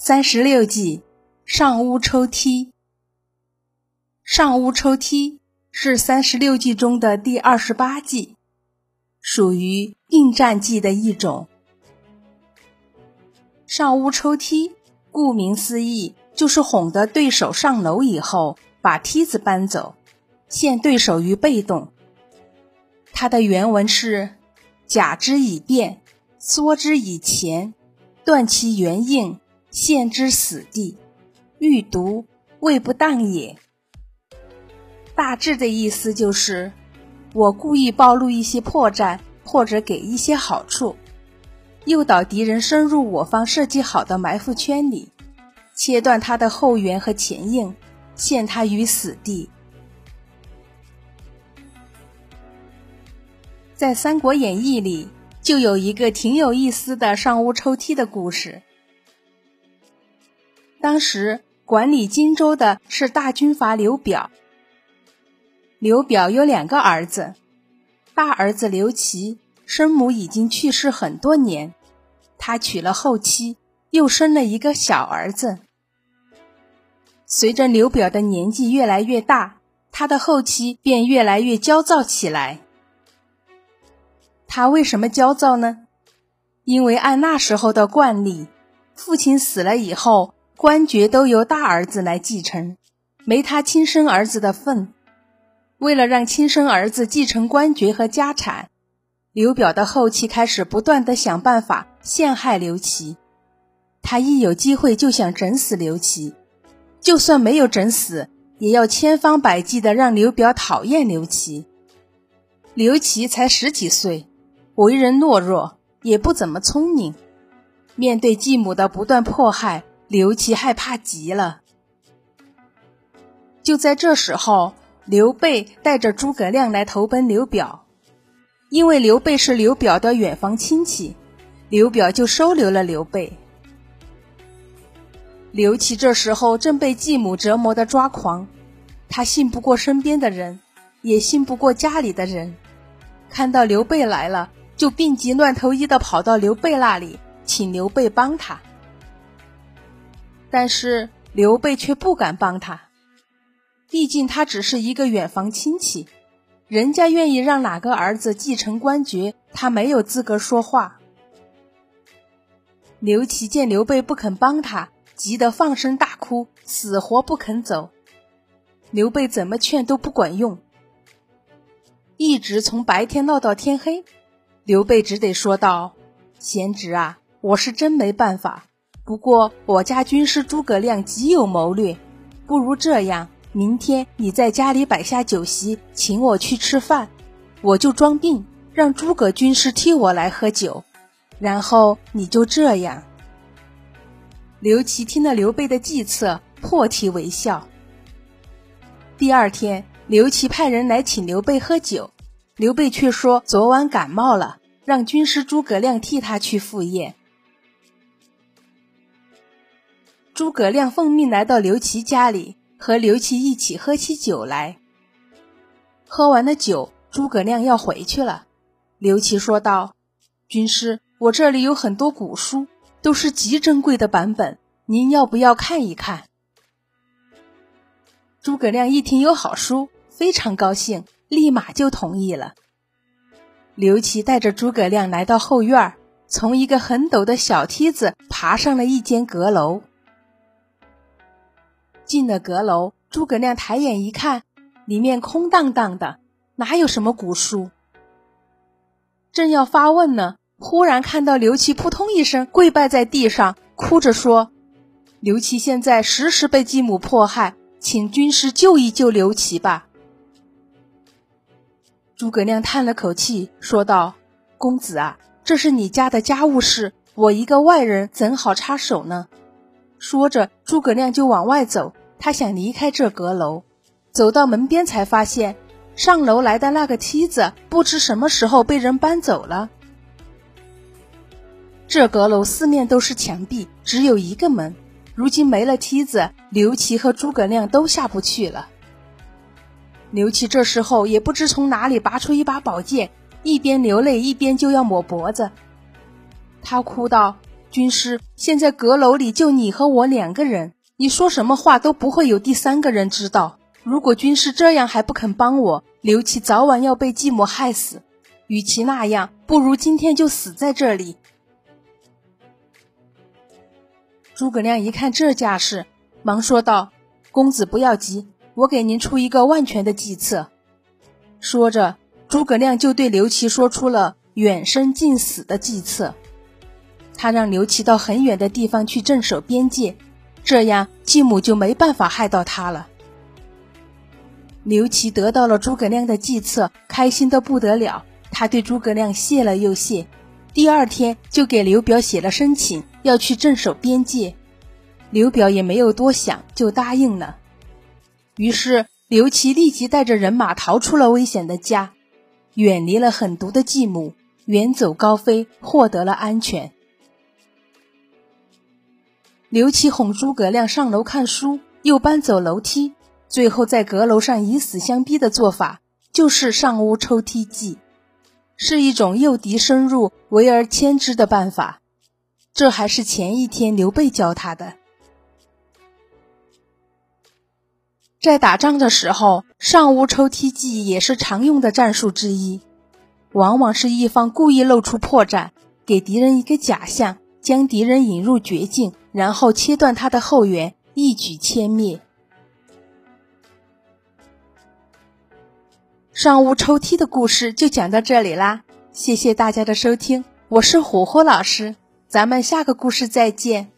三十六计，上屋抽梯。上屋抽梯是三十六计中的第二十八计，属于应战计的一种。上屋抽梯，顾名思义，就是哄得对手上楼以后，把梯子搬走，陷对手于被动。它的原文是：假之以变，缩之以前，断其原应。陷之死地，欲读未不当也。大致的意思就是，我故意暴露一些破绽，或者给一些好处，诱导敌人深入我方设计好的埋伏圈里，切断他的后援和前应，陷他于死地。在《三国演义》里，就有一个挺有意思的上屋抽梯的故事。当时管理荆州的是大军阀刘表。刘表有两个儿子，大儿子刘琦生母已经去世很多年，他娶了后妻，又生了一个小儿子。随着刘表的年纪越来越大，他的后妻便越来越焦躁起来。他为什么焦躁呢？因为按那时候的惯例，父亲死了以后。官爵都由大儿子来继承，没他亲生儿子的份。为了让亲生儿子继承官爵和家产，刘表的后期开始不断的想办法陷害刘琦。他一有机会就想整死刘琦，就算没有整死，也要千方百计的让刘表讨厌刘琦。刘琦才十几岁，为人懦弱，也不怎么聪明，面对继母的不断迫害。刘琦害怕极了。就在这时候，刘备带着诸葛亮来投奔刘表，因为刘备是刘表的远房亲戚，刘表就收留了刘备。刘琦这时候正被继母折磨的抓狂，他信不过身边的人，也信不过家里的人，看到刘备来了，就病急乱投医的跑到刘备那里，请刘备帮他。但是刘备却不敢帮他，毕竟他只是一个远房亲戚，人家愿意让哪个儿子继承官爵，他没有资格说话。刘琦见刘备不肯帮他，急得放声大哭，死活不肯走。刘备怎么劝都不管用，一直从白天闹到天黑，刘备只得说道：“贤侄啊，我是真没办法。”不过我家军师诸葛亮极有谋略，不如这样，明天你在家里摆下酒席，请我去吃饭，我就装病，让诸葛军师替我来喝酒，然后你就这样。刘琦听了刘备的计策，破涕为笑。第二天，刘琦派人来请刘备喝酒，刘备却说昨晚感冒了，让军师诸葛亮替他去赴宴。诸葛亮奉命来到刘琦家里，和刘琦一起喝起酒来。喝完了酒，诸葛亮要回去了。刘琦说道：“军师，我这里有很多古书，都是极珍贵的版本，您要不要看一看？”诸葛亮一听有好书，非常高兴，立马就同意了。刘琦带着诸葛亮来到后院，从一个很陡的小梯子爬上了一间阁楼。进了阁楼，诸葛亮抬眼一看，里面空荡荡的，哪有什么古书？正要发问呢，忽然看到刘琦扑通一声跪拜在地上，哭着说：“刘琦现在时时被继母迫害，请军师救一救刘琦吧。”诸葛亮叹了口气，说道：“公子啊，这是你家的家务事，我一个外人怎好插手呢？”说着，诸葛亮就往外走。他想离开这阁楼，走到门边才发现，上楼来的那个梯子不知什么时候被人搬走了。这阁楼四面都是墙壁，只有一个门，如今没了梯子，刘琦和诸葛亮都下不去了。刘琦这时候也不知从哪里拔出一把宝剑，一边流泪一边就要抹脖子。他哭道：“军师，现在阁楼里就你和我两个人，你说什么话都不会有第三个人知道。如果军师这样还不肯帮我，刘琦早晚要被继母害死。与其那样，不如今天就死在这里。”诸葛亮一看这架势，忙说道：“公子不要急，我给您出一个万全的计策。”说着，诸葛亮就对刘琦说出了远身近死的计策。他让刘琦到很远的地方去镇守边界，这样继母就没办法害到他了。刘琦得到了诸葛亮的计策，开心的不得了。他对诸葛亮谢了又谢，第二天就给刘表写了申请。要去镇守边界，刘表也没有多想，就答应了。于是刘琦立即带着人马逃出了危险的家，远离了狠毒的继母，远走高飞，获得了安全。刘琦哄诸葛亮上楼看书，又搬走楼梯，最后在阁楼上以死相逼的做法，就是上屋抽梯计，是一种诱敌深入、围而歼之的办法。这还是前一天刘备教他的。在打仗的时候，上屋抽梯计也是常用的战术之一。往往是一方故意露出破绽，给敌人一个假象，将敌人引入绝境，然后切断他的后援，一举歼灭。上屋抽梯的故事就讲到这里啦，谢谢大家的收听，我是虎虎老师。咱们下个故事再见。